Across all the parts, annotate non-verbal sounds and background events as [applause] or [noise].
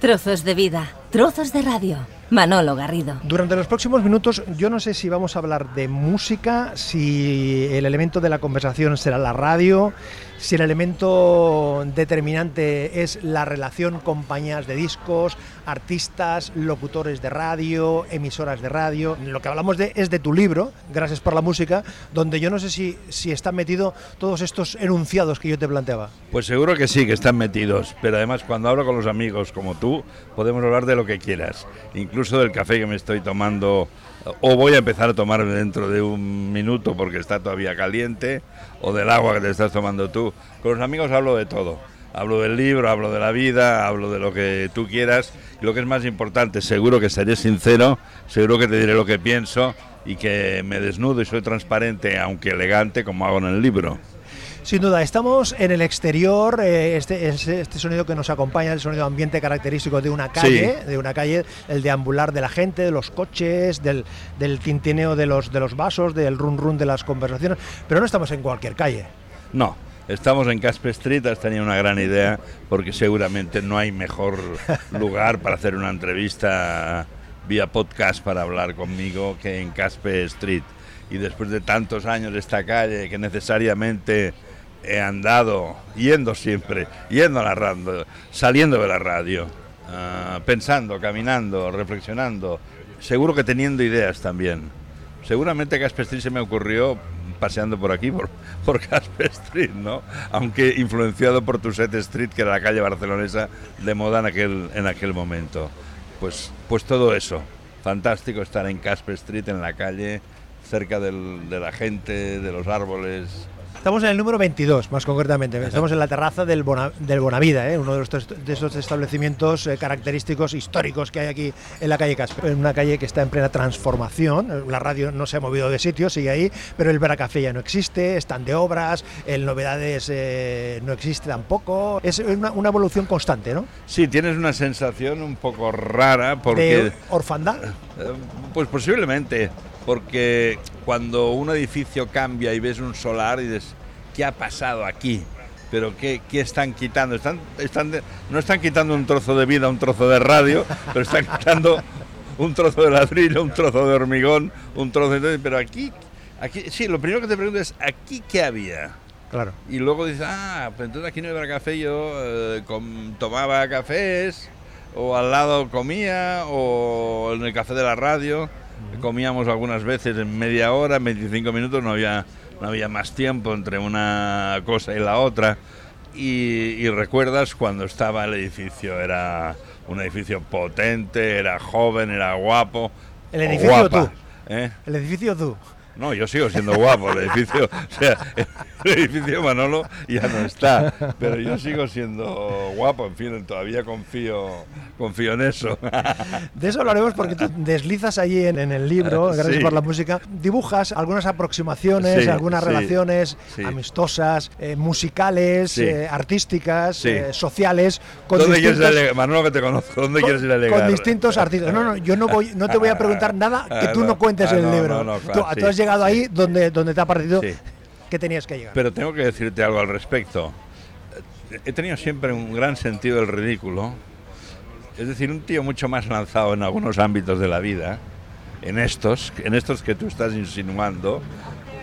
Trozos de vida, trozos de radio. Manolo Garrido. Durante los próximos minutos yo no sé si vamos a hablar de música, si el elemento de la conversación será la radio, si el elemento determinante es la relación compañías de discos, artistas, locutores de radio, emisoras de radio. Lo que hablamos de es de tu libro, Gracias por la música, donde yo no sé si, si están metidos todos estos enunciados que yo te planteaba. Pues seguro que sí, que están metidos, pero además cuando hablo con los amigos como tú, podemos hablar de lo que quieras, incluso del café que me estoy tomando o voy a empezar a tomar dentro de un minuto porque está todavía caliente, o del agua que te estás tomando tú. Con los amigos hablo de todo. Hablo del libro, hablo de la vida, hablo de lo que tú quieras. Y lo que es más importante, seguro que seré sincero, seguro que te diré lo que pienso y que me desnudo y soy transparente, aunque elegante, como hago en el libro. Sin duda, estamos en el exterior, eh, este, este sonido que nos acompaña, el sonido ambiente característico de una calle, de una calle, el deambular de la gente, de los coches, del, del tintineo de los, de los vasos, del run run de las conversaciones, pero no estamos en cualquier calle. No, Estamos en Casper Street, has tenido una gran idea, porque seguramente no hay mejor [laughs] lugar para hacer una entrevista vía podcast para hablar conmigo que en Casper Street. Y después de tantos años de esta calle que necesariamente he andado yendo siempre, yendo radio, saliendo de la radio, ah, pensando, caminando, reflexionando, seguro que teniendo ideas también. Seguramente Casper Street se me ocurrió paseando por aquí, por, [laughs] por Casper Street, ¿no? Aunque influenciado por Tuset Street, que era la calle barcelonesa de moda en aquel, en aquel momento. Pues, pues todo eso. Fantástico estar en Casper Street, en la calle, cerca de la gente, de los árboles, Estamos en el número 22, más concretamente. Estamos en la terraza del, del Bonavida, ¿eh? uno de, de esos establecimientos eh, característicos históricos que hay aquí en la calle Casper. En una calle que está en plena transformación. La radio no se ha movido de sitio, sigue ahí, pero el Veracafé ya no existe, están de obras, el Novedades eh, no existe tampoco. Es una, evolución constante, ¿no? Sí, tienes una sensación un poco rara porque... ¿De orfandad? Pues posiblemente porque cuando un edificio cambia y ves un solar y dices, ¿qué ha pasado aquí? Pero ¿qué, qué están quitando? Están, están no están quitando un trozo de vida, un trozo de radio, [laughs] pero están quitando un trozo de ladrillo, un trozo de hormigón, un trozo de... Pero aquí, aquí sí, lo primero que te pregunto es, ¿aquí qué había? Claro. Y luego dices, ah, pues entonces aquí no había café, yo eh, tomaba cafés, o al lado comía, o en el café de la radio comíamos algunas veces en media hora, 25 minutos, no había, no había más tiempo entre una cosa y la otra. Y, recuerdas cuando estaba el edificio, era un edificio potente, era joven, era guapo. ¿El edificio tú? ¿eh? ¿El edificio tú? No, yo sigo siendo guapo, el edificio, o sea, [laughs] el edificio Manolo ya no está, pero yo sigo siendo guapo, en fin, todavía confío, confío en eso. De eso hablaremos porque tú deslizas allí en, el libro, gracias por la música, dibujas algunas aproximaciones, algunas relaciones amistosas, eh, musicales, eh, artísticas, eh, sociales. Con ¿Dónde quieres ir a Manolo, que te conozco, ¿dónde quieres ir a alegar? Con distintos artistas. No, no, yo no, voy, no te voy a preguntar nada que tú no, cuentes en el libro. No, tú, has llegado ahí donde, donde te ha partido que tenías que llegar. Pero tengo que decirte algo al respecto. He tenido siempre un gran sentido del ridículo. Es decir, un tío mucho más lanzado en algunos ámbitos de la vida, en estos, en estos que tú estás insinuando,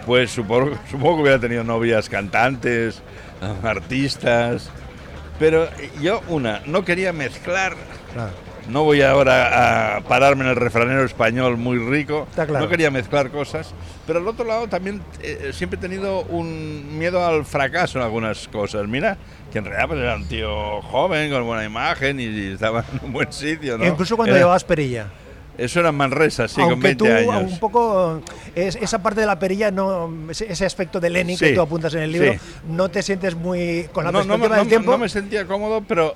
pues supongo, supongo que hubiera tenido novias cantantes, artistas, pero yo, una, no quería mezclar no voy ahora a pararme en el refranero español muy rico, no quería mezclar cosas, pero al otro lado también eh, siempre he tenido un miedo al fracaso en algunas cosas. Mira, que en realidad pues, era un tío joven, con buena imagen y estaba en un buen sitio. ¿no? incluso cuando llevabas perilla. Eso era Manresa, sí, con 20 tú, un poco, esa parte de la perilla, no, ese, aspecto de Lenny que tú apuntas en el libro, no te sientes muy con la perspectiva del tiempo. No me sentía cómodo, pero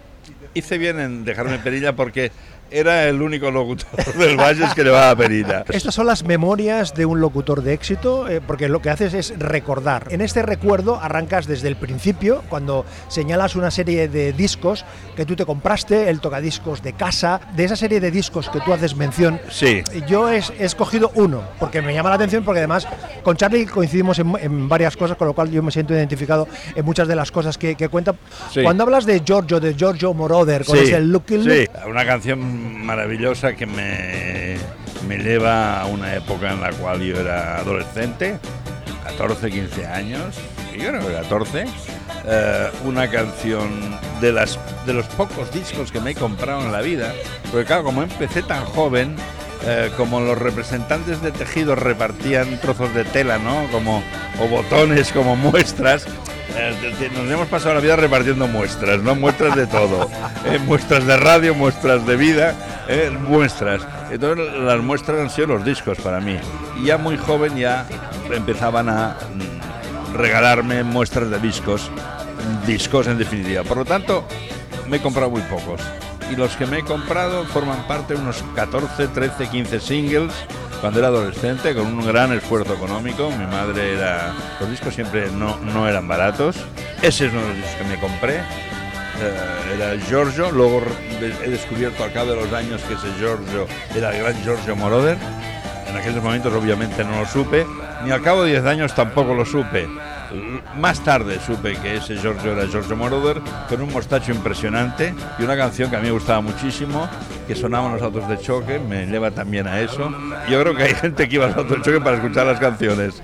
hice bien en dejarme perilla porque era el único locutor [laughs] del Valles que le va a perilla. Estas son las memorias de un locutor de éxito, eh, porque lo que haces es recordar. En este recuerdo arrancas desde el principio, cuando señalas una serie de discos que tú te compraste, el tocadiscos de casa, de esa serie de discos que tú haces mención. Sí. Yo he, escogido uno, porque me llama la atención, porque además con Charlie coincidimos en, varias cosas, con lo cual yo me siento identificado en muchas de las cosas que, que cuenta. Cuando hablas de Giorgio, de Giorgio Moro Moroder con Sí, ese Luke. sí, una canción maravillosa que me, me lleva a una época en la cual yo era adolescente, 14, 15 años, yo creo que 14. eh, una canción de, las, de los pocos discos que me he comprado en la vida, porque claro, como empecé tan joven, eh, como los representantes de tejidos repartían trozos de tela, ¿no? Como, o botones como muestras. Eh, te- nos hemos pasado la vida repartiendo muestras, ¿no? Muestras de todo. eh, muestras de radio, muestras de vida, eh, muestras. Entonces las muestras han sido los discos para mí. Ya muy joven ya empezaban a mm, regalarme muestras de discos, discos en definitiva. Por lo tanto, me he comprado muy pocos. Y los que me he comprado forman parte de unos 14, 13, 15 singles cuando era adolescente, con un gran esfuerzo económico. Mi madre era. Los discos siempre no, no eran baratos. Ese es uno de los discos que me compré. Eh, era Giorgio, luego he descubierto al cabo de los años que ese Giorgio era el gran Giorgio Moroder. En aquellos momentos obviamente no lo supe, ni al cabo de 10 años tampoco lo supe. Más tarde supe que ese Giorgio era Giorgio Moroder, con un mostacho impresionante y una canción que a mí me gustaba muchísimo, que sonaba los autos de choque, me lleva también a eso. Yo creo que hay gente que iba a los autos de choque para escuchar las canciones.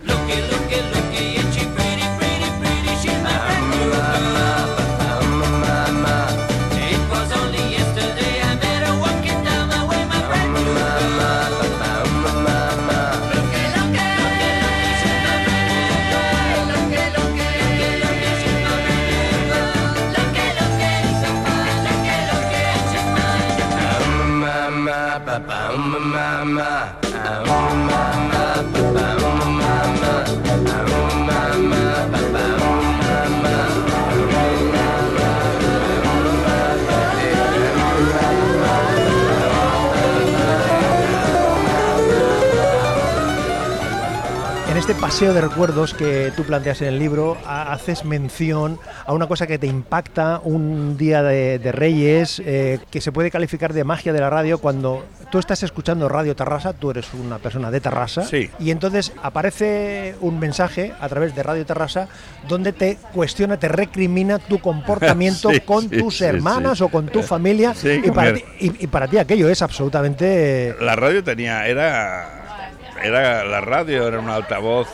Paseo de recuerdos que tú planteas en el libro, ha- haces mención a una cosa que te impacta un día de, de Reyes, eh, que se puede calificar de magia de la radio. Cuando tú estás escuchando Radio Tarrasa, tú eres una persona de Tarrasa, Sí. y entonces aparece un mensaje a través de Radio Tarrasa donde te cuestiona, te recrimina tu comportamiento [laughs] Sí, con sí, tus hermanas o con tu familia, y, para ti, y- y para ti aquello es absolutamente... La radio tenía, era, era la radio era un altavoz,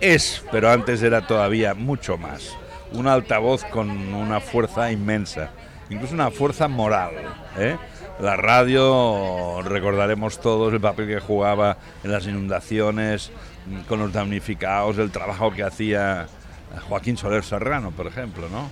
es, pero antes era todavía mucho más, un altavoz con una fuerza inmensa, incluso una fuerza moral. ¿eh? La radio, recordaremos todos el papel que jugaba en las inundaciones, con los damnificados, el trabajo que hacía Joaquín Soler Serrano, por ejemplo, ¿no?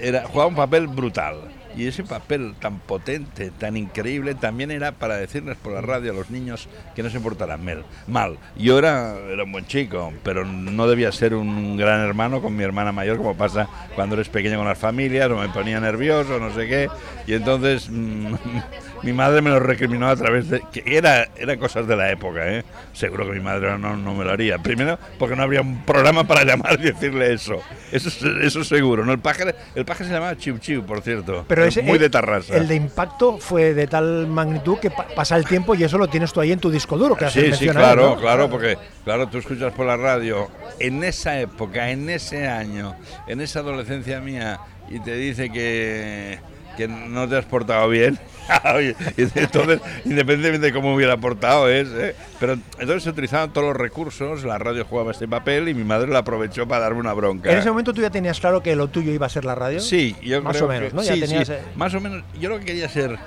era, jugaba un papel brutal. Y ese papel tan potente, tan increíble, también era para decirles por la radio a los niños que no se portaran mal. Yo era, era un buen chico, pero no debía ser un gran hermano con mi hermana mayor, como pasa cuando eres pequeño con las familias, o me ponía nervioso, no sé qué. Y entonces mm, [laughs] mi madre me lo recriminó a través de... que era, era cosas de la época, ¿eh? Seguro que mi madre no, no me lo haría. Primero, porque no habría un programa para llamar y decirle eso. Eso, es- eso seguro. ¿no? El pájaro, el pájaro se llamaba Chiu Chiu, por cierto. Pero ese, muy el- de Tarrasa. El de impacto fue de tal magnitud que pa- pasa el tiempo y eso lo tienes tú ahí en tu disco duro. Que Sí, sí, claro, ¿no? claro, porque claro, tú escuchas por la radio en esa época, en ese año, en esa adolescencia mía y te dice que, que no te has portado bien. [laughs] Entonces, independientemente de cómo hubiera portado, es. ¿eh? Pero entonces se utilizaban todos los recursos, la radio jugaba este papel y mi madre lo aprovechó para darme una bronca. En ese momento tú ya tenías claro que lo tuyo iba a ser la radio. Sí, yo Más creo o menos, que- ¿no? Ya sí, tenías, sí, eh, más o menos. Yo lo que quería ser,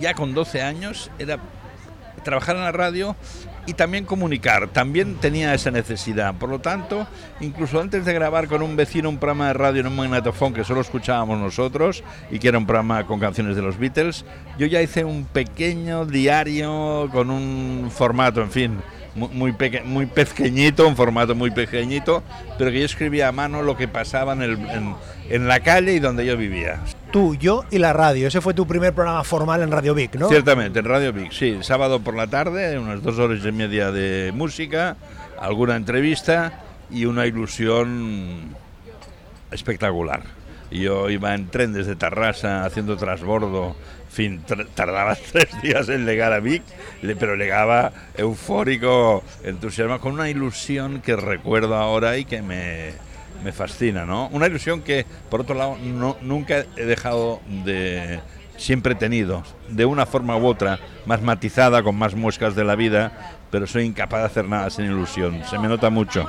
ya con 12 años, era trabajar en la radio y también comunicar. También tenía esa necesidad. Por lo tanto, incluso antes de grabar con un vecino un programa de radio en un magnetofón que solo escuchábamos nosotros y que era un programa con canciones de los Beatles, yo ya hice un pequeño diario con un formato, en fin, mu- muy, peque- muy pequeñito, un formato muy pequeñito, pero que yo escribía a mano lo que pasaba en, el- en la calle y donde yo vivía. Tú, yo y la radio. Ese fue tu primer programa formal en Radio Vic, ¿no? Ciertamente, en Radio Vic, sí, sábado por la tarde, unas dos horas y media de música, alguna entrevista y una ilusión espectacular. Yo iba en tren desde Tarrasa haciendo transbordo, en fin, tardaba [laughs] tres días en llegar a Vic, pero llegaba eufórico, entusiasmado, con una ilusión que recuerdo ahora y que me, me fascina, ¿no? Una ilusión que, por otro lado, no, nunca he dejado de siempre he tenido, de una forma u otra, más matizada, con más muescas de la vida, pero soy incapaz de hacer nada sin ilusión. Se me nota mucho.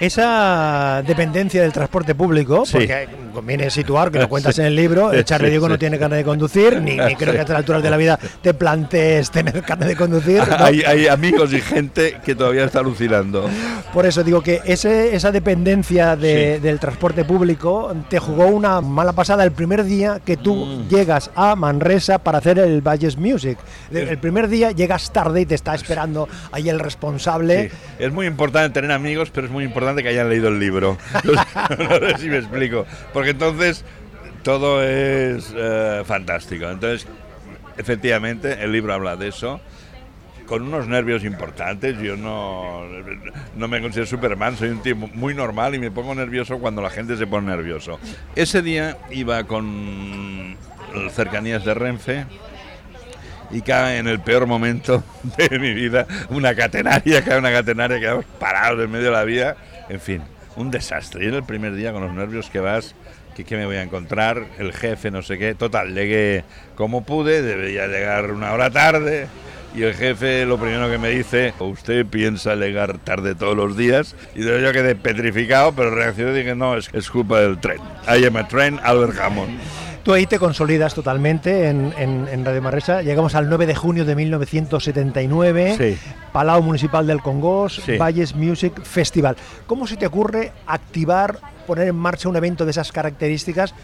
Esa dependencia del transporte público, Sí. porque conviene situar, que lo [laughs] cuentas Sí. en el libro, Sí, Charlie Diego no tiene carne de conducir, ni, ni creo que a estas alturas de la vida te plantees tener carne de conducir. [laughs] ¿no? Hay, hay amigos y gente que todavía está alucinando. Por eso digo que ese, esa dependencia de- Sí. del transporte público te jugó una mala pasada el primer día que tú Mm. llegas a Manresa para hacer el Valles Music. El, el primer día llegas tarde y te está esperando ahí el responsable. Es muy importante tener amigos, pero es muy importante que hayan leído el libro. [laughs] [laughs] No sé si me explico. Porque entonces todo es eh, fantástico. Entonces, efectivamente, el libro habla de eso. Con unos nervios importantes, yo no, no me considero Superman, soy un tío muy normal y me pongo nervioso cuando la gente se pone nervioso. Ese día iba con cercanías de Renfe, y cae en el peor momento [laughs] de mi vida una catenaria, cae una catenaria, quedamos parados en medio de la vía, en fin, un desastre. Y era el primer día con los nervios que vas, que qué me voy a encontrar, el jefe, no sé qué, total, llegué como pude, debería llegar una hora tarde. Y el jefe lo primero que me dice, usted piensa llegar tarde todos los días. Y yo quedé petrificado, pero reaccioné y dije, no, es, culpa del tren. I am a train, Albert. Tú ahí te consolidas totalmente en, en- en Radio Manresa. Llegamos al 9 de junio de 1979, Sí. Palau Municipal del Congós, Sí. Valles Music Festival. ¿Cómo se te ocurre activar, poner en marcha un evento de esas características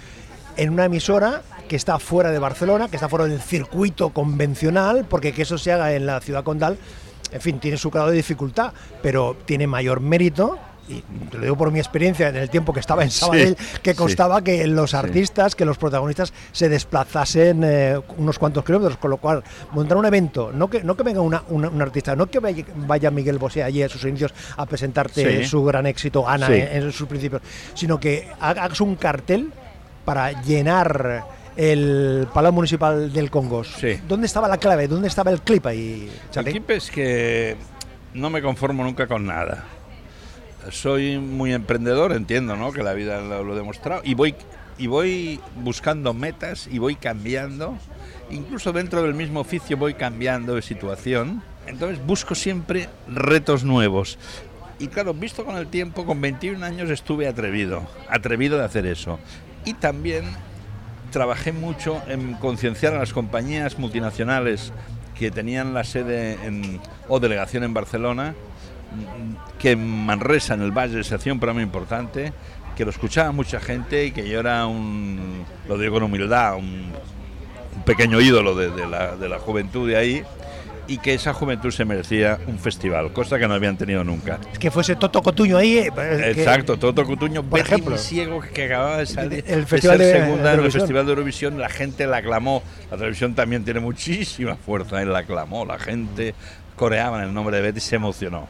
en una emisora que está fuera de Barcelona, que está fuera del circuito convencional, porque que eso se haga en la ciudad condal, en fin, tiene su grado de dificultad, pero tiene mayor mérito. Y te lo digo por mi experiencia en el tiempo que estaba en Sabadell, que sí. costaba que los Sí. artistas, que los protagonistas se desplazasen eh, unos cuantos kilómetros, con lo cual montar un evento, no que no que venga una- una- un artista, no que vaya, Miguel Bosé allí a sus inicios a presentarte Sí. su gran éxito, Ana, Sí. en, en sus principios, sino que hagas un cartel para llenar el Palau Municipal del Congos. Sí. ¿Dónde estaba la clave? ¿Dónde estaba el clip ahí, El clip es que no me conformo nunca con nada. Soy muy emprendedor, entiendo, ¿no? Que la vida lo, lo he demostrado. Y voy, y voy buscando metas y voy cambiando. Incluso dentro del mismo oficio voy cambiando de situación. Entonces busco siempre retos nuevos. Y claro, visto con el tiempo, con 21 años estuve atrevido, atrevido de hacer eso. Y también trabajé mucho en concienciar a las compañías multinacionales que tenían la sede o delegación en Barcelona, que Manresa, en el Valle, se hacía un programa importante, que lo escuchaba mucha gente y que yo era un, lo digo con humildad, un, un pequeño ídolo de, de la, de la juventud de ahí y que esa juventud se merecía un festival, cosa que no habían tenido nunca. Es que fuese Toto Cotuño ahí. eh, que- Exacto, Toto Cutuño, por ejemplo. Ciego que acababa de salir El Festival ser de- segunda de en el Eurovisión. Festival de Eurovisión, la gente la aclamó. La televisión también tiene muchísima fuerza, él la aclamó, la gente coreaba en el nombre de Betty, se emocionó.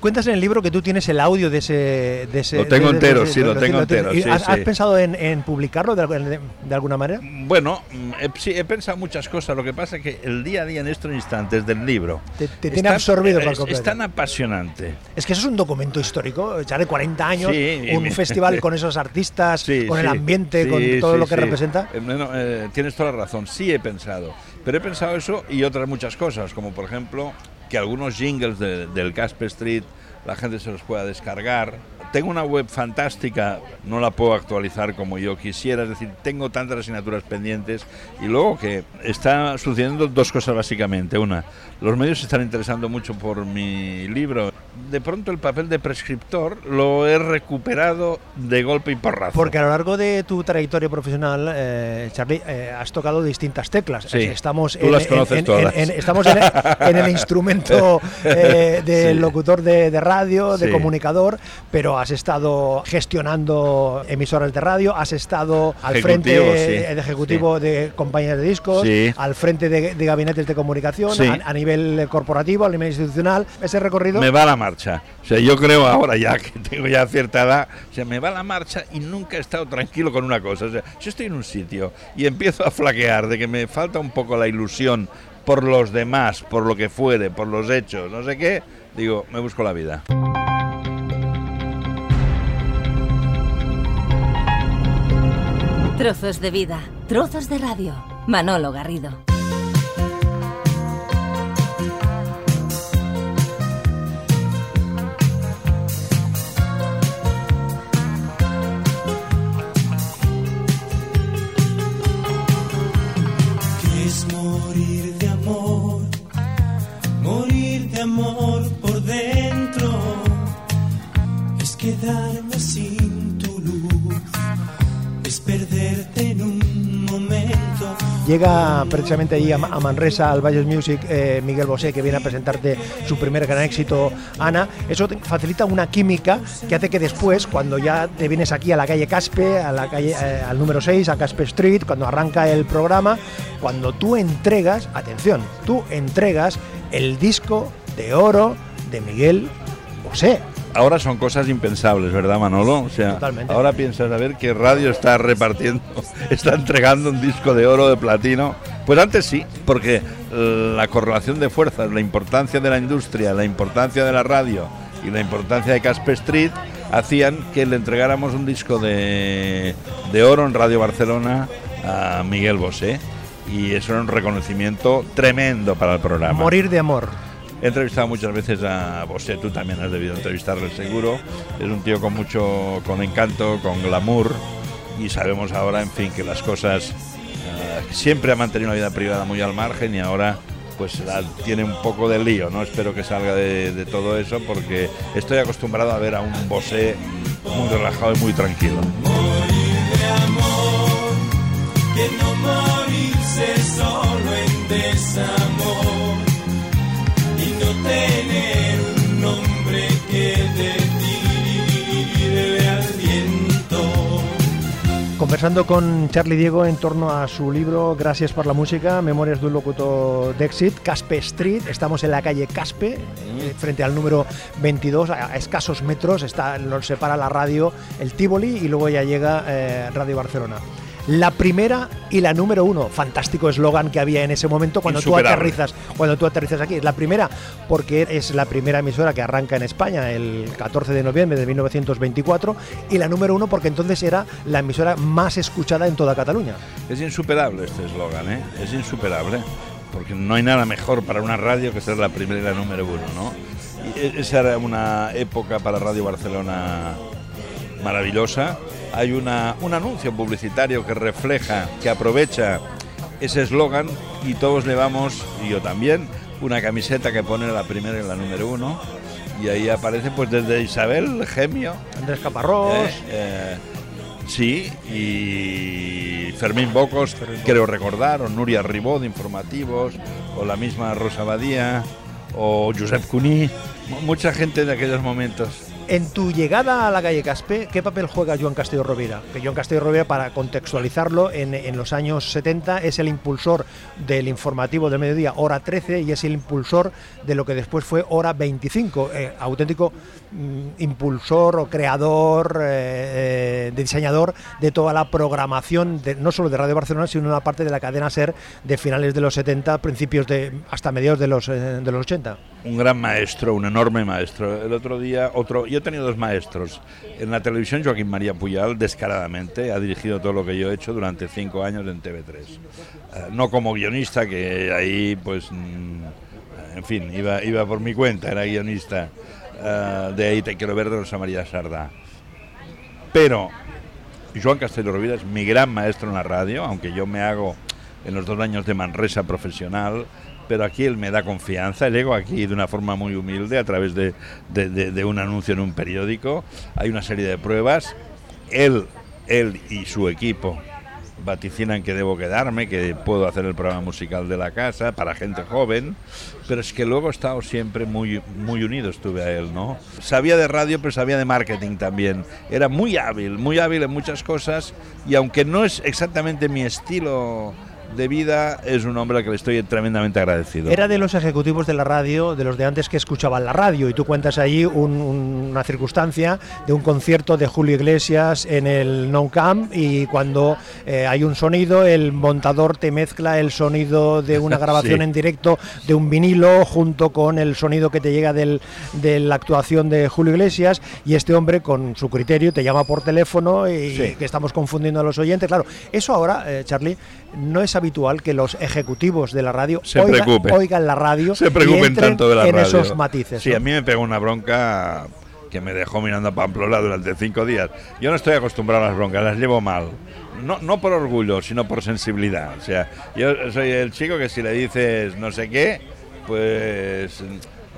Cuentas en el libro que tú tienes el audio de ese... De ese Lo tengo de- entero, de- sí, lo tengo entero, ¿Y sí, ¿Has, pensado en, en publicarlo de, alguna manera? Bueno, mm, he, sí, he pensado muchas cosas, lo que pasa es que el día a día en estos instantes del libro Te- te tiene es tan- absorbido por es, es tan apasionante. Es que eso es un documento histórico, ya de 40 años, un festival [laughs] con esos artistas, con el ambiente, con todo lo que representa. Eh, eh, tienes toda la razón, sí he pensado. Pero he pensado eso y otras muchas cosas, como por ejemplo que algunos jingles de- del Casper Street la gente se los pueda descargar. Tengo una web fantástica, no la puedo actualizar como yo quisiera, es decir, tengo tantas asignaturas pendientes y luego que está sucediendo dos cosas básicamente. Una, los medios se están interesando mucho por mi libro. De pronto el papel de prescriptor lo he recuperado de golpe y porrazo. Porque a lo largo de tu trayectoria profesional, eh, Charlie, eh, has tocado distintas teclas. Sí, Estamos tú las conoces todas. estamos en, en el instrumento [laughs] eh, de Sí. locutor de, de radio, de Sí. comunicador, pero has estado gestionando emisoras de radio, has estado al Ejecutivo, frente de ejecutivo de compañías de discos, al frente de, de gabinetes de comunicación, a, a nivel corporativo, a nivel institucional. Ese recorrido. me va la marcha. O sea, yo creo ahora ya que tengo ya cierta edad, o sea, me va la marcha y nunca he estado tranquilo con una cosa. O sea, si estoy en un sitio y empiezo a flaquear de que me falta un poco la ilusión por los demás, por lo que fuere, por los hechos, no sé qué, digo, me busco la vida. Trozos de vida, trozos de radio. Manolo Garrido. Llega precisamente ahí a, Ma- a Manresa, al Valles Music, eh, Miguel Bosé, que viene a presentarte su primer gran éxito, Ana. Eso te facilita una química que hace que después, cuando ya te vienes aquí a la calle Caspe, a la calle, eh, al número 6, a Caspe Street, cuando arranca el programa, cuando tú entregas, atención, tú entregas el disco de oro de Miguel Bosé. Ahora son cosas impensables, ¿verdad, Manolo? O sea, Totalmente. ahora piensas a ver qué radio está repartiendo, [laughs] está entregando un disco de oro, de platino. Pues antes sí, porque la correlación de fuerzas, la importancia de la industria, la importancia de la radio y la importancia de Casper Street hacían que le entregáramos un disco de, de oro en Radio Barcelona a Miguel Bosé. Y eso era un reconocimiento tremendo para el programa. Morir de amor. He entrevistado muchas veces a Bosé, tú también has debido entrevistarle seguro. Es un tío con mucho, con encanto, con glamour y sabemos ahora, en fin, que las cosas eh, siempre ha mantenido una vida privada muy al margen y ahora pues la- tiene un poco de lío, ¿no? Espero que salga de, de todo eso porque estoy acostumbrado a ver a un Bosé muy relajado y muy tranquilo. que no solo en desamor Conversando con Charlie Diego en torno a su libro Gracias por la música, Memorias de un locutor d'èxit, Caspe Street. Estamos en la calle Caspe, eh, frente al número 22, a, a escasos metros. Está, nos separa la radio, el Tivoli, y luego ya llega eh, Radio Barcelona. La primera y la número uno. Fantástico eslogan que había en ese momento cuando tú aterrizas cuando tú aterrizas aquí. La primera, porque es la primera emisora que arranca en España el 14 de noviembre de 1924, y la número uno porque entonces era la emisora más escuchada en toda Cataluña. Es insuperable este eslogan, ¿eh? Es insuperable. Porque no hay nada mejor para una radio que ser la primera y la número uno, ¿no? Y e- esa era una época para Radio Barcelona maravillosa. Hay una, un anuncio publicitario que refleja, que aprovecha ese eslogan y todos llevamos, y yo también, una camiseta que pone la primera y la número uno. Y ahí aparece pues desde Isabel Gemio, Andrés Caparrós, eh, eh, sí, y Fermín Bocos, creo recordar, o Nuria Ribó de Informativos, o la misma Rosa Badía, o Josep Cuní, mu- mucha gente de aquellos momentos. En tu llegada a la calle Caspe, ¿qué papel juega Joan Castillo Rovira? Que Joan Castillo Rovira, para contextualizarlo, en, los años 70 es el impulsor del informativo del mediodía, hora 13, y es el impulsor de lo que después fue hora 25. eh, auténtico mm, impulsor o creador, eh, eh, diseñador de toda la programación, no solo de Radio Barcelona, sino una parte de la cadena SER de finales de los 70, principios de hasta mediados de los, de los 80. Un gran maestro, un enorme maestro. El otro día, otro, yo he tenido dos maestros. En la televisión, Joaquín María Puyal, descaradamente, ha dirigido todo lo que yo he hecho durante cinco años en TV3. Eh, no como guionista, que ahí, pues, mm, en fin, iba, iba por mi cuenta, era guionista. Eh, de ahí te quiero ver de Rosa María Sardá. Pero Joan Castello Rovira es mi gran maestro en la radio, aunque yo me hago en los dos años de Manresa profesional, pero aquí él me da confianza, llego aquí de una forma muy humilde a través de, de- de- de un anuncio en un periódico, hay una serie de pruebas, él, él y su equipo vaticinan que debo quedarme, que puedo hacer el programa musical de la casa para gente joven, pero es que luego he estado siempre muy, muy unido, estuve a él, ¿no? Sabía de radio, pero sabía de marketing también. Era muy hábil, muy hábil en muchas cosas y aunque no es exactamente mi estilo de vida es un hombre al que le estoy tremendamente agradecido. Era de los ejecutivos de la radio, de los de antes que escuchaban la radio, y tú cuentas allí un- un- una circunstancia de un concierto de Julio Iglesias en el No Camp y cuando eh, hay un sonido, el montador te mezcla el sonido de una [laughs] grabación Sí. en directo de un vinilo junto con el sonido que te llega del, de la actuación de Julio Iglesias y este hombre con su criterio te llama por teléfono y Sí. que estamos confundiendo a los oyentes. Claro, eso ahora, eh, Charlie, no es habitual que los ejecutivos de la radio Se oigan, preocupen. oigan la radio se y preocupen entren tanto de la en radio. esos matices. Sí, ¿no? a mí me pegó una bronca que me dejó mirando a Pamplona durante cinco días. Yo no estoy acostumbrado a las broncas, las llevo mal. No, no por orgullo, sino por sensibilidad. O sea, yo soy el chico que si le dices no sé qué, pues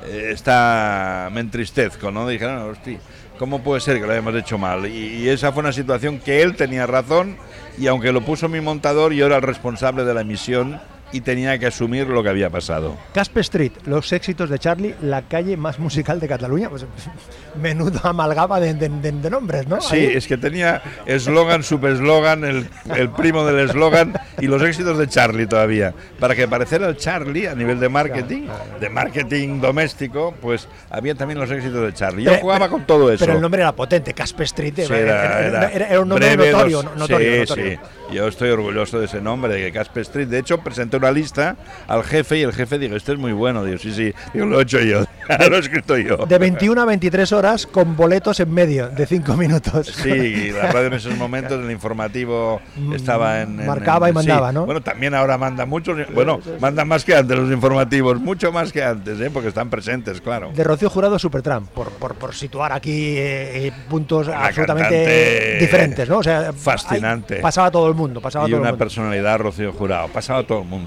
eh, está me entristezco, ¿no? Dije, no, hostia, ¿cómo puede ser que lo hayamos hecho mal? Y, esa fue una situación que él tenía razón y aunque lo puso mi montador, yo era el responsable de la emisión y tenía que asumir lo que había pasado. Caspe Street, los éxitos de Charlie, la calle más musical de Cataluña. Pues [laughs] menudo amalgama de, de- de- de nombres, ¿no? Sí, Ahí. es que tenía eslogan, subeslogan, el, el primo del eslogan y los éxitos de Charlie todavía. Para que pareciera el Charlie a nivel de marketing, de marketing doméstico, pues había también los éxitos de Charlie. Yo Pero- jugaba con todo eso. Pero el nombre era potente, Caspe Street. Sí, era, era- era- era un nombre breve, notorio, sí, notorio. sí. Yo estoy orgulloso de ese nombre, de que Casper Street. De hecho, presenté una lista al jefe y el jefe dijo, este es muy bueno. Digo, sí, sí, Digo, lo he hecho yo, [laughs] lo he escrito yo. De 21 a 23 horas con boletos en medio de 5 minutos. Sí, y la [laughs] radio en esos momentos, el informativo estaba en. en- Marcaba en- y mandaba, sí. ¿no? Bueno, también ahora manda muchos. Bueno, mandan más que antes los informativos, mucho más que antes, ¿eh? porque están presentes, claro. De Rocío Jurado Supertramp, por, por, por situar aquí eh, eh, puntos Una absolutamente diferentes, ¿no? O sea, fascinante. ahí pasaba todo el mundo, pasaba y todo una el mundo. personalidad, Rocío Jurado. Pasaba todo el mundo.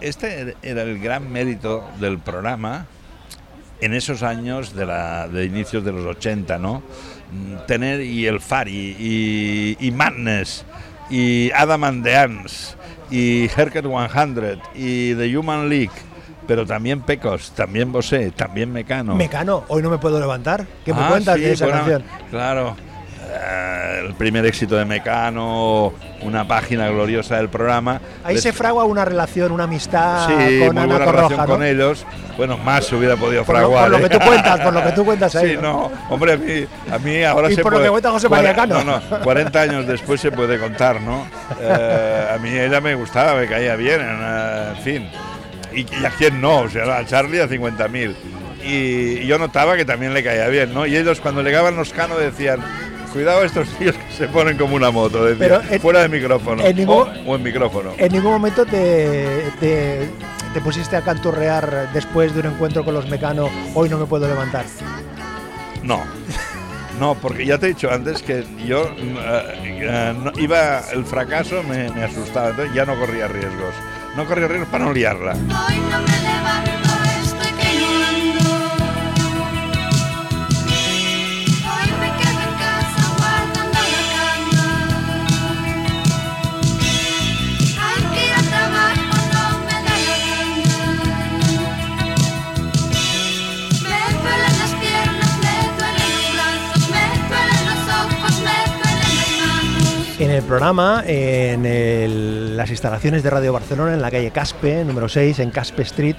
Este era el gran mérito del programa en esos años de, la, de inicios de los 80, ¿no? Mm, Tener y el Fari y, y Madness y Adam and the Ants y Herket 100 y The Human League. Pero también Pecos, también Bosé, también Mecano. Mecano, hoy no me puedo levantar. ¿Qué me Ah, cuentas sí, de esa bueno, canción? Claro. Eh, el primer éxito de Mecano, una página gloriosa del programa. Ahí Les- se fragua una relación, una amistad Sí, con muy Ana buena relación ¿no? con ellos. Bueno, más se hubiera podido Por lo- fraguar. por lo ¿eh? que tú cuentas, por lo que tú [laughs] cuentas ahí, Sí, ¿no? hombre, a mí, a mí ahora Y se por lo que cuenta José María Cano. No, no, 40 años después se puede contar, ¿no? Eh, a mí ella me gustaba, me caía bien, en fin. Y, y a quién no, o sea, a Charlie a 50.000. Y, y yo notaba que también le caía bien, ¿no? Y ellos cuando llegaban los canos decían. Cuidado estos tíos que se ponen como una moto, decían, Pero en- fuera de micrófono. en ningún- o, o en micrófono. En ningún momento te, te, te pusiste a canturrear después de un encuentro con los Mecano, hoy no me puedo levantar. No. No, porque ya te he dicho antes que yo eh, eh, no- iba, el fracaso me, me asustaba, entonces ya no corría riesgos. No corría riesgos para no liarla. Hoy no me levanto, el programa, en el- las instalaciones de Radio Barcelona, en la calle Caspe, número 6, en Caspe Street,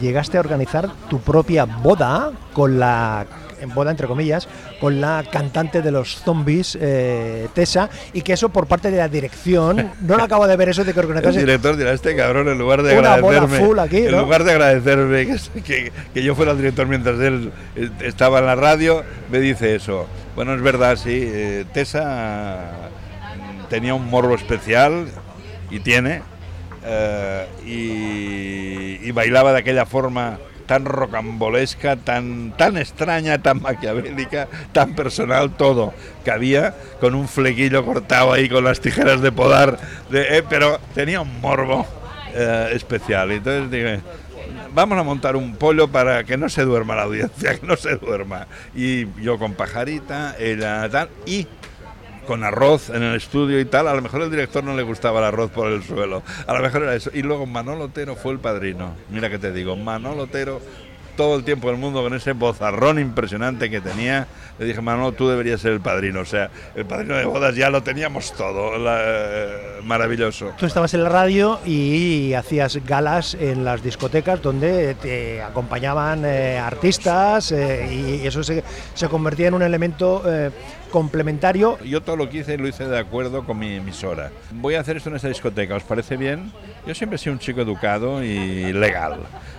llegaste a organizar tu propia boda con la en boda entre comillas con la cantante de los zombies eh, Tessa y que eso por parte de la dirección no lo acabo de ver eso de que [laughs] El organizase director dirá, este cabrón, en lugar de Una agradecerme, full aquí, en lugar de agradecerme que, que- que yo fuera el director mientras él eh, estaba en la radio, me dice eso. Bueno, es verdad, sí, eh, Tessa tenía un morbo especial y tiene, eh, y, bailaba de aquella forma tan rocambolesca, tan, tan extraña, tan maquiavélica, tan personal, todo que había, con un flequillo cortado ahí con las tijeras de podar, eh, pero tenía un morbo eh, especial. Entonces dije, vamos a montar un pollo para que no se duerma la audiencia, [laughs] que no se duerma. Y yo con pajarita, ella tal, y con arroz en el estudio y tal. A lo mejor el director no le gustaba el arroz por el suelo. A lo mejor era eso. Y luego Manolo Otero fue el padrino. Mira que te digo, Manolo Otero todo el tiempo del mundo con ese bozarrón impresionante que tenía. Le dije, Manolo, tú deberías ser el padrino. O sea, el padrino de bodas ya lo teníamos todo. eh, maravilloso. Tú estabas en la radio y hacías galas en las discotecas donde te acompañaban eh, artistas eh, y eso se, se convertía en un elemento complementario. Yo todo lo que hice lo hice de acuerdo con mi emisora. Voy a hacer esto en esta discoteca, ¿os parece bien? Yo siempre he sido un chico educado y legal.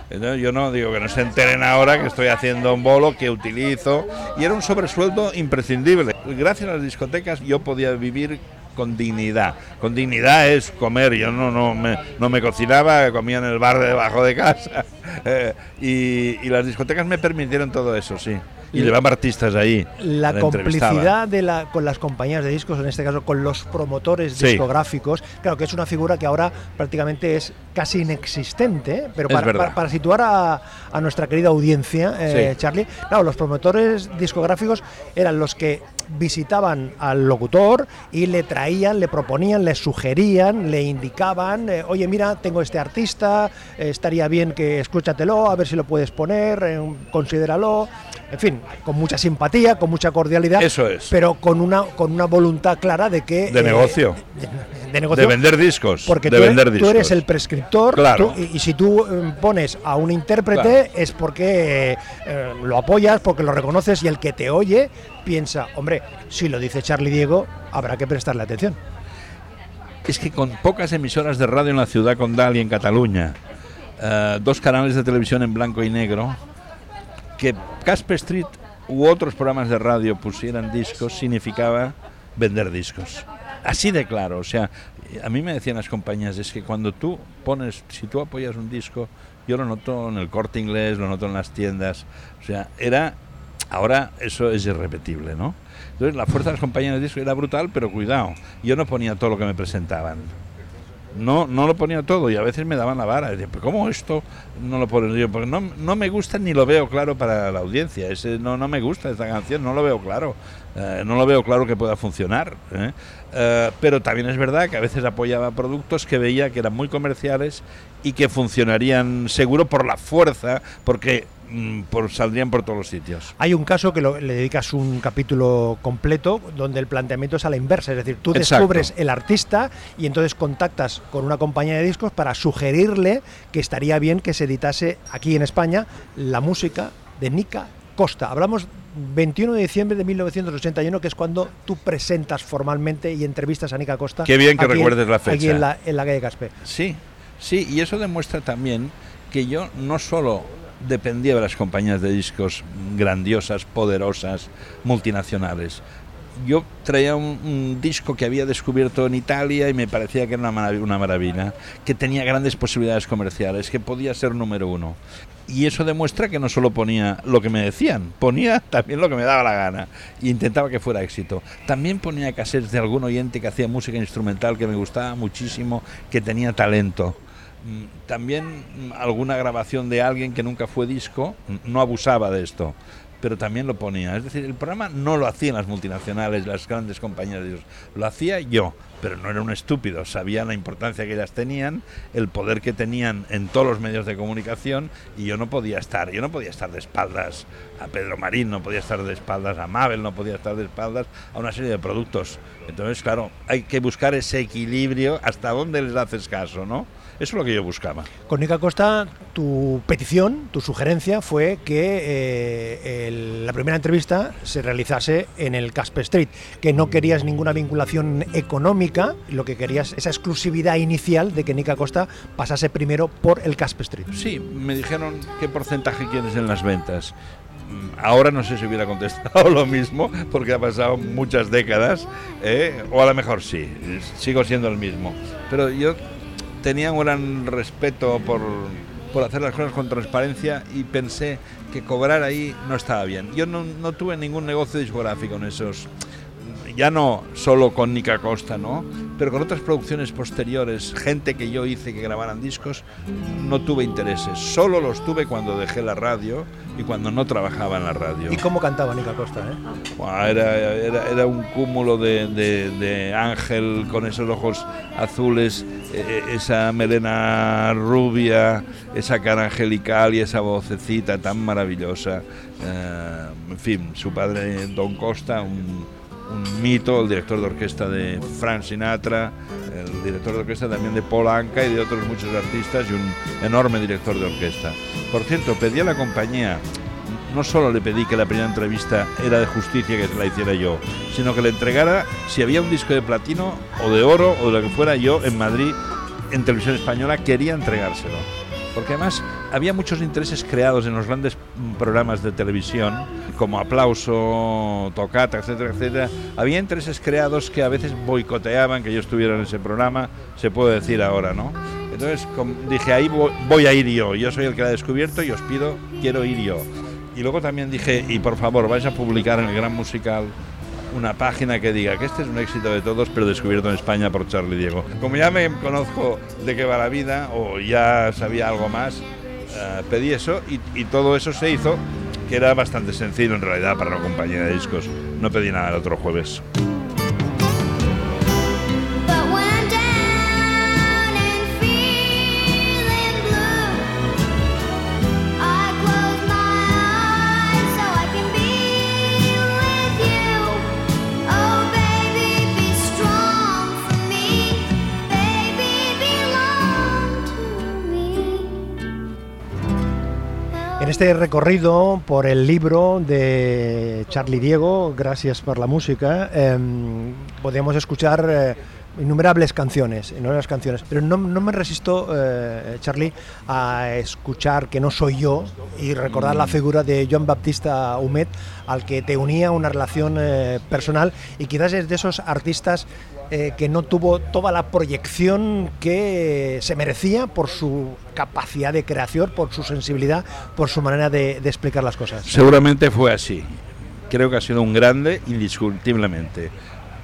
Entonces, yo no digo que no se enteren ahora que estoy haciendo un bolo que utilizo y era un sobresueldo imprescindible. Gracias a las discotecas yo podía vivir con dignidad. Con dignidad es comer. Yo no, no, me, no me cocinaba, comía en el bar de debajo de casa. [laughs] Eh, y, y las discotecas me permitieron todo eso, sí. Y llevaba artistas ahí. La complicidad de la, con las compañías de discos, en este caso con los promotores Sí. discográficos, claro que es una figura que ahora prácticamente es casi inexistente, ¿eh? pero para, verdad. para- para situar a, a nuestra querida audiencia, eh, Sí. Charlie, claro, los promotores discográficos eran los que visitaban al locutor y le traían, le proponían, le sugerían, le indicaban, eh, oye, mira, tengo este artista, eh, estaría bien que escúchatelo, a ver si lo puedes poner, eh, considéralo, en fin, con mucha simpatía, con mucha cordialidad, Eso es. pero con una, con una voluntad clara de que... De negocio. De, de negocio. De vender discos. Porque de tú, vender eres, discos. tú eres el prescriptor Claro. tú- y, y si tú eh, pones a un intérprete es porque eh, eh, lo apoyas, porque lo reconoces y el que te oye piensa, hombre, si lo dice Charlie Diego, habrá que prestarle atención. Es que con pocas emisoras de radio en la ciudad condal y en Cataluña, eh, dos canales de televisión en blanco y negro, que Casper Street u otros programas de radio pusieran discos significaba vender discos. Así de claro, o sea, a mí me decían las compañías, es que cuando tú pones, si tú apoyas un disco, yo lo noto en el corte inglés, lo noto en las tiendas, o sea, era, ahora eso es irrepetible, ¿no? Entonces la fuerza de las compañías de disco era brutal, pero cuidado, yo no ponía todo lo que me presentaban. No, no lo ponía todo y a veces me daban la vara. Decía, "¿Pero ¿Cómo esto no lo pones yo? Porque no, no me gusta ni lo veo claro para la audiencia. Ese, no, no me gusta esta canción, no lo veo claro. Eh, no lo veo claro que pueda funcionar. ¿eh? Eh, pero también es verdad que a veces apoyaba productos que veía que eran muy comerciales y que funcionarían seguro por la fuerza, porque por, saldrían por todos los sitios. Hay un caso que lo- le dedicas un capítulo completo donde el planteamiento es a la inversa, es decir, tú Exacto. descubres el artista y entonces contactas con una compañía de discos para sugerirle que estaría bien que se editase aquí en España la música de Nica Costa. Hablamos 21 de diciembre de 1981, que es cuando tú presentas formalmente y entrevistas a Nica Costa. Qué bien que aquí en- recuerdes la Aquí fecha. en la, en la calle Caspe. Sí, sí, y eso demuestra también que yo no solo dependía de las compañías de discos grandiosas, poderosas, multinacionales. Yo traía un, disco que había descubierto en Italia y me parecía que era una, marav- una maravilla, que tenía grandes posibilidades comerciales, que podía ser número uno. Y eso demuestra que no solo ponía lo que me decían, ponía [laughs] también lo que me daba la gana y intentaba que fuera éxito. También ponía cassettes de algún oyente que hacía música instrumental que me gustaba muchísimo, que tenía talento. Mm, También mm, alguna grabación de alguien que nunca fue disco, mm, no abusaba de esto, pero también lo ponía. Es decir, el programa no lo hacían las multinacionales, las grandes compañías de discos, lo hacía yo, pero no era un estúpido, sabía la importancia que ellas tenían, el poder que tenían en todos los medios de comunicación y yo no podía estar, yo no podía estar de espaldas a Pedro Marín, no podía estar de espaldas a Mabel, no podía estar de espaldas a una serie de productos. Entonces, claro, hay que buscar ese equilibrio hasta dónde les haces caso, ¿no? Eso es lo que yo buscaba. Con Nica Costa, tu petición, tu sugerencia fue que eh, el- la primera entrevista se realizase en el Casper Street, que no querías ninguna vinculación económica, lo que querías esa exclusividad inicial de que Nica Costa pasase primero por el Casper Street. Sí, me dijeron qué porcentaje quieres en las ventas. Mm, Ahora no sé si hubiera contestado [laughs] lo mismo, porque ha pasado muchas décadas, ¿eh? o a lo mejor sí, sigo siendo el mismo. Pero yo tenía un gran respeto por, por hacer las cosas con transparencia y pensé que cobrar ahí no estaba bien. Yo no, no tuve ningún negocio discográfico en esos, ya no solo con Nica Costa, ¿no? Pero con otras producciones posteriores, gente que yo hice que grabaran discos, no tuve intereses. Solo los tuve cuando dejé la radio y cuando no trabajaba en la radio. ¿Y cómo cantaba Nica Costa? eh? Era, era, era un cúmulo de, de- de ángel con esos ojos azules, eh, esa melena rubia, esa cara angelical y esa vocecita tan maravillosa. Eh, en fin, su padre Don Costa, un, un mito, el director de orquesta de Frank Sinatra, el director de orquesta también de Paul Anka y de otros muchos artistas y un enorme director de orquesta. Por cierto, pedí a la compañía no solo le pedí que la primera entrevista era de justicia que la hiciera yo, sino que le entregara si había un disco de platino o de oro o de lo que fuera yo en Madrid, en televisión española, quería entregárselo. Porque además había muchos intereses creados en los grandes programas de televisión, como Aplauso, Tocata, etcétera, etcétera. Había intereses creados que a veces boicoteaban que yo estuviera en ese programa, se puede decir ahora, ¿no? Entonces dije, ahí vo- voy a ir yo, yo soy el que la ha descubierto y os pido, quiero ir yo. Y luego también dije, y por favor, vais a publicar en el Gran Musical una página que diga que este es un éxito de todos, pero descubierto en España por Charlie Diego. Como ya me conozco de qué va la vida, o ya sabía algo más, eh, pedí eso y, y todo eso se hizo, que era bastante sencillo en realidad para la compañía de discos. No pedí nada el otro jueves. Este recorrido por el libro de Charlie Diego, Gracias por la música, em, podíamos escuchar eh, innumerables canciones, innumerables canciones, pero no, no me resisto, eh, Charlie, a escuchar que no soy yo y recordar la figura de Joan Baptista Humet, al que te unía una relación eh, personal y quizás es de esos artistas eh, que no tuvo toda la proyección que se merecía por su capacidad de creación, por su sensibilidad, por su manera de, de explicar las cosas. Seguramente fue así. Creo que ha sido un grande, indiscutiblemente,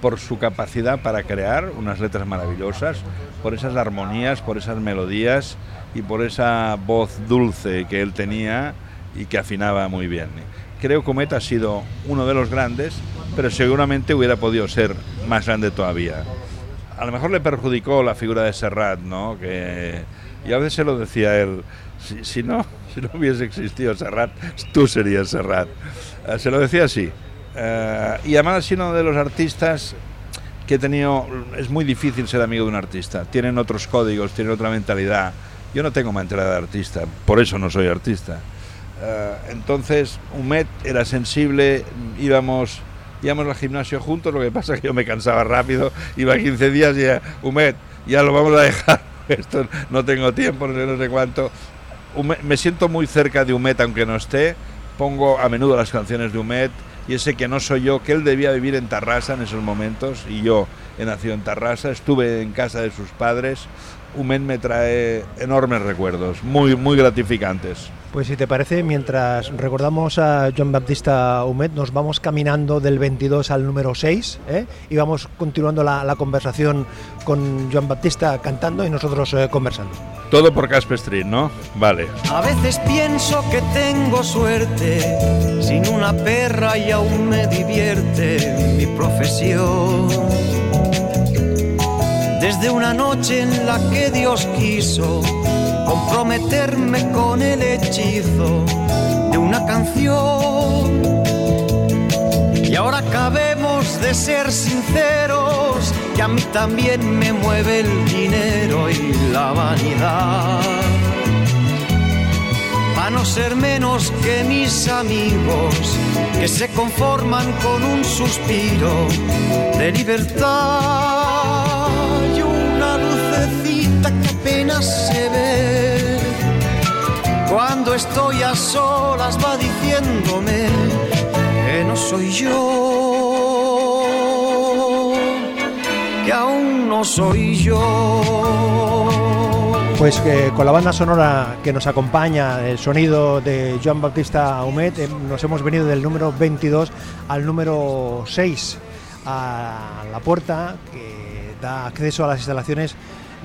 por su capacidad para crear unas letras maravillosas, por esas armonías, por esas melodías y por esa voz dulce que él tenía y que afinaba muy bien. Creo que Humet ha sido uno de los grandes, pero seguramente hubiera podido ser más grande todavía. A lo mejor le perjudicó la figura de Serrat, ¿no? Que, y a veces se lo decía él, si, si no, [laughs] si no hubiese existido Serrat, tú serías Serrat. Eh, se lo decía así. Eh, y además ha sido uno de los artistas que he tenido, es muy difícil ser amigo de un artista, tienen otros códigos, tienen otra mentalidad. Yo no tengo mentalidad de artista, por eso no soy artista. Eh, entonces, Humet era sensible, íbamos, íbamos al gimnasio juntos, lo que pasa es que yo me cansaba rápido, iba 15 días y ya, Humet, ya lo vamos a dejar, [laughs] esto no tengo tiempo, no sé, no sé cuánto. Humet- me siento muy cerca de Humet, aunque no esté, pongo a menudo las canciones de Humet y ese que no soy yo, que él debía vivir en Tarrasa en esos momentos y yo he nacido en Tarrasa, estuve en casa de sus padres. Humet me trae enormes recuerdos, muy, muy gratificantes. Pues si te parece, mientras recordamos a Joan Baptista Humet, nos vamos caminando del 22 al número 6 ¿eh? y vamos continuando la, la conversación con Joan Baptista cantando y nosotros eh, conversando. Todo por Casper Street, ¿no? Vale. A veces pienso que tengo suerte, sin una perra y aún me divierte mi profesión. Desde una noche en la que Dios quiso comprometerme con el hechizo de una canción. Y ahora acabemos de ser sinceros, que a mí también me mueve el dinero y la vanidad. A no ser menos que mis amigos, que se conforman con un suspiro de libertad lucecita que apenas se ve. Cuando estoy a solas va diciéndome que no soy yo, que aún no soy yo. Pues que con la banda sonora que nos acompaña, el sonido de Joan Baptista Humet, eh, nos hemos venido del número 22 al número 6, a la puerta que da acceso a las instalaciones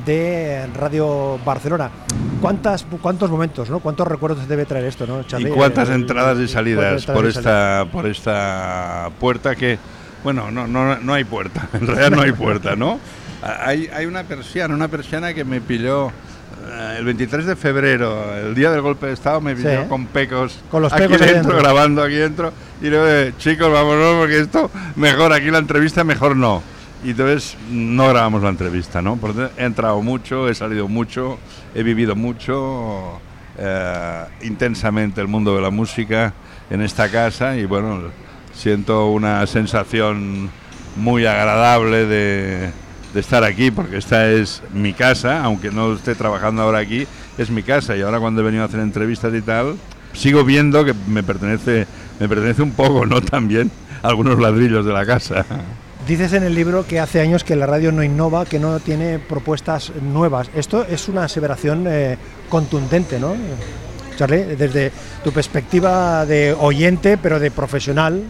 de Radio Barcelona. ¿Cuántas, ¿Cuántos momentos, ¿no? cuántos recuerdos debe traer esto? ¿no, ¿Y cuántas Eh, entradas y salidas entradas por y salidas? esta, por esta puerta que, bueno, no, no, no hay puerta, [laughs] en realidad no hay puerta, ¿no? [laughs] Hay, hay una persiana, una persiana que me pilló eh, el 23 de febrero, el día del golpe de Estado, me pilló Sí. con pecos, Con los aquí pecos dentro, dentro. grabando aquí dentro, y luego, eh, chicos, vámonos, porque esto, mejor aquí la entrevista, mejor no. Y entonces no grabamos la entrevista, ¿no? Porque he entrado mucho, he salido mucho, he vivido mucho eh, intensamente el mundo de la música en esta casa y bueno, siento una sensación muy agradable de, de estar aquí porque esta es mi casa, aunque no esté trabajando ahora aquí, es mi casa y ahora cuando he venido a hacer entrevistas y tal, sigo viendo que me pertenece, me pertenece un poco, ¿no? [laughs] También algunos ladrillos de la casa. Dices en el libro que hace años que la radio no innova, que no tiene propuestas nuevas. Esto es una aseveración eh, contundente, ¿no? Charlie, desde tu perspectiva de oyente, pero de profesional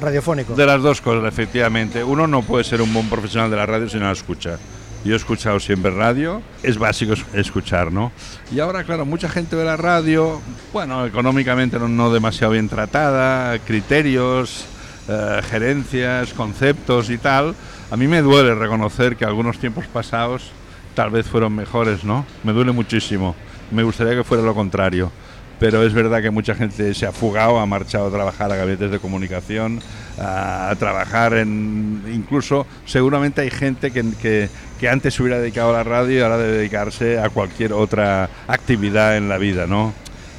radiofónico. De las dos cosas, efectivamente. Uno no puede ser un buen profesional de la radio si no la escucha. Yo he escuchado siempre radio, es básico es- escuchar, ¿no? Y ahora, claro, mucha gente ve la radio, bueno, económicamente no, no demasiado bien tratada, criterios, eh, gerencias, conceptos y tal. A mí me duele reconocer que algunos tiempos pasados tal vez fueron mejores, ¿no? Me duele muchísimo. Me gustaría que fuera lo contrario. Pero es verdad que mucha gente se ha fugado, ha marchado a trabajar a gabinetes de comunicación, a, trabajar en... Incluso seguramente hay gente que, que, que antes se hubiera dedicado a la radio y ahora debe dedicarse a cualquier otra actividad en la vida, ¿no?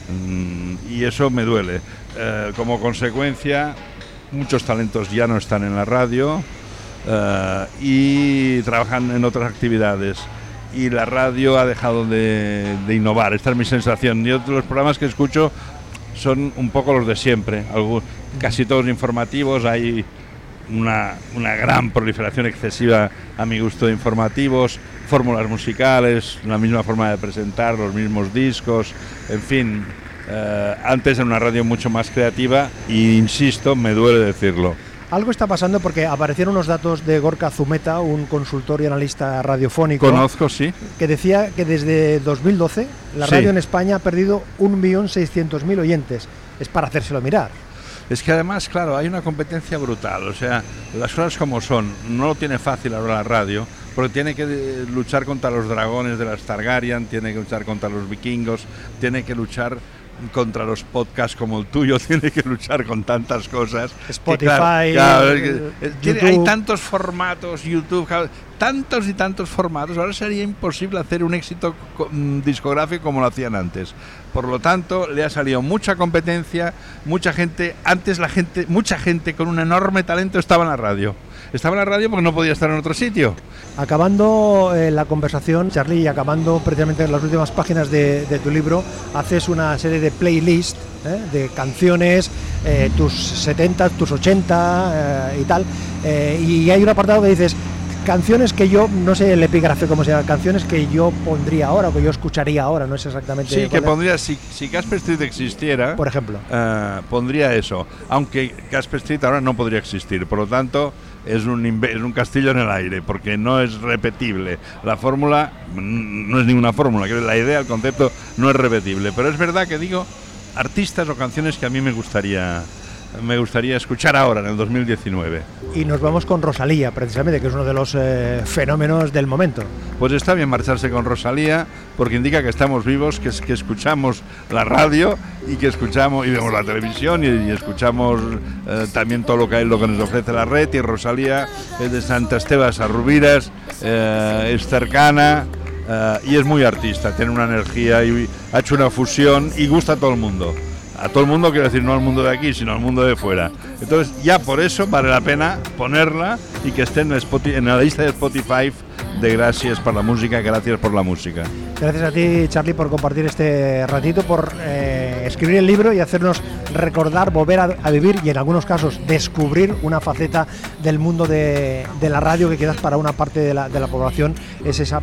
Mm, y eso me duele. Eh, como consecuencia, muchos talentos ya no están en la radio eh, y trabajan en otras actividades. Y la radio ha dejado de, innovar, esta es mi sensación. Yo los programas que escucho son un poco los de siempre, casi todos informativos, hay una, una gran proliferación excesiva a mi gusto de informativos, fórmulas musicales, la misma forma de presentar, los mismos discos, en fin, eh, antes era una radio mucho más creativa y insisto, me duele decirlo. Algo está pasando porque aparecieron unos datos de Gorka Zumeta, un consultor y analista radiofónico, Conozco, sí. que decía que desde 2012 la Sí. radio en España ha perdido 1.600.000 oyentes. Es para hacérselo mirar. Es que además, claro, hay una competencia brutal. O sea, las cosas como son. No lo tiene fácil ahora la radio, porque tiene que eh, luchar contra los dragones de las Targaryen, tiene que luchar contra los vikingos, tiene que luchar contra los podcasts como el tuyo, [laughs] tiene que luchar con tantas cosas. Spotify, claro, eh, tiene- hay tantos formatos, YouTube, tantos y tantos formatos. Ahora sería imposible hacer un éxito mm, discográfico como lo hacían antes. Por lo tanto, le ha salido mucha competencia, mucha gente. Antes la gente, mucha gente con un enorme talento estaba en la radio. Estaba en la radio porque no podía estar en otro sitio. Acabando eh, la conversación, Charlie, y acabando precisamente en las últimas páginas de, de tu libro, haces una serie de playlists ¿eh? de canciones, eh, tus 70, tus 80 eh, y tal. y hay un apartado que dices canciones que yo, no sé el epígrafe cómo se llama, canciones que yo pondría ahora o que yo escucharía ahora, no es exactamente. Sí, que es. pondría, si, si Casper Street existiera, Por ejemplo. pondría eso. Aunque Casper Street ahora no podría existir. Por lo tanto, es un, es un castillo en el aire, porque no es repetible. La fórmula no es ninguna fórmula, la idea, el concepto no es repetible. Pero es verdad que digo artistas o canciones que a mí me gustaría, me gustaría escuchar ahora, en el 2019. Y nos vamos con Rosalía, precisamente, que es uno de los eh, fenómenos del momento. Pues está bien marcharse con Rosalía porque indica que estamos vivos, que, que escuchamos la radio y que escuchamos y vemos la televisión y, y escuchamos eh, también todo lo que lo que nos ofrece la red y Rosalía es de Santa Estebas a Rubiras, eh, es cercana y es muy artista, tiene una energía y ha hecho una fusión y gusta a todo el mundo. A todo el mundo, quiero decir, no al mundo de aquí, sino al mundo de fuera. Entonces, ya por eso vale la pena ponerla y que esté en, la lista de Spotify de Gracias por la música, gracias por la música. Gracias a ti, Charlie, por compartir este ratito, por eh, escribir el libro y hacernos recordar, volver a, vivir y en algunos casos descubrir una faceta del mundo de, de la radio que quizás para una parte de la, de la población es esa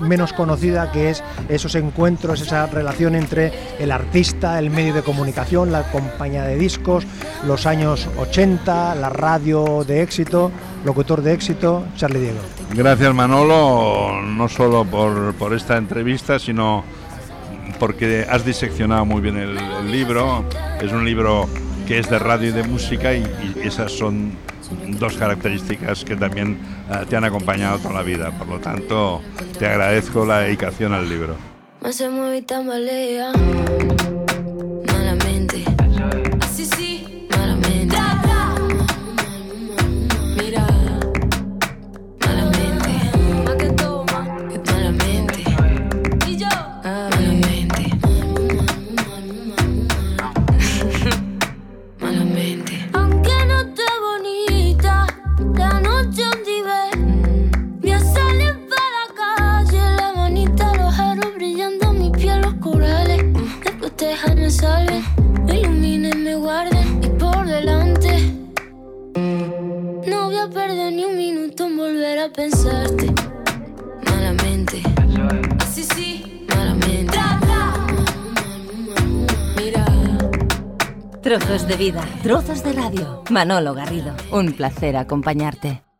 menos conocida que es esos encuentros, esa relación entre el artista, el medio de comunicación, la compañía de discos, los años 80, la radio de éxito, locutor de éxito, Charlie Diego. Gracias Manolo, no solo por, por esta entrevista, sino porque has diseccionado muy bien el, libro. Es un libro que es de radio y de música y esas son dos características que también eh, te han acompañado toda la vida. Por lo tanto, te agradezco la dedicación al libro. Vida, trozos de radio. Manolo Garrido, un placer acompañarte.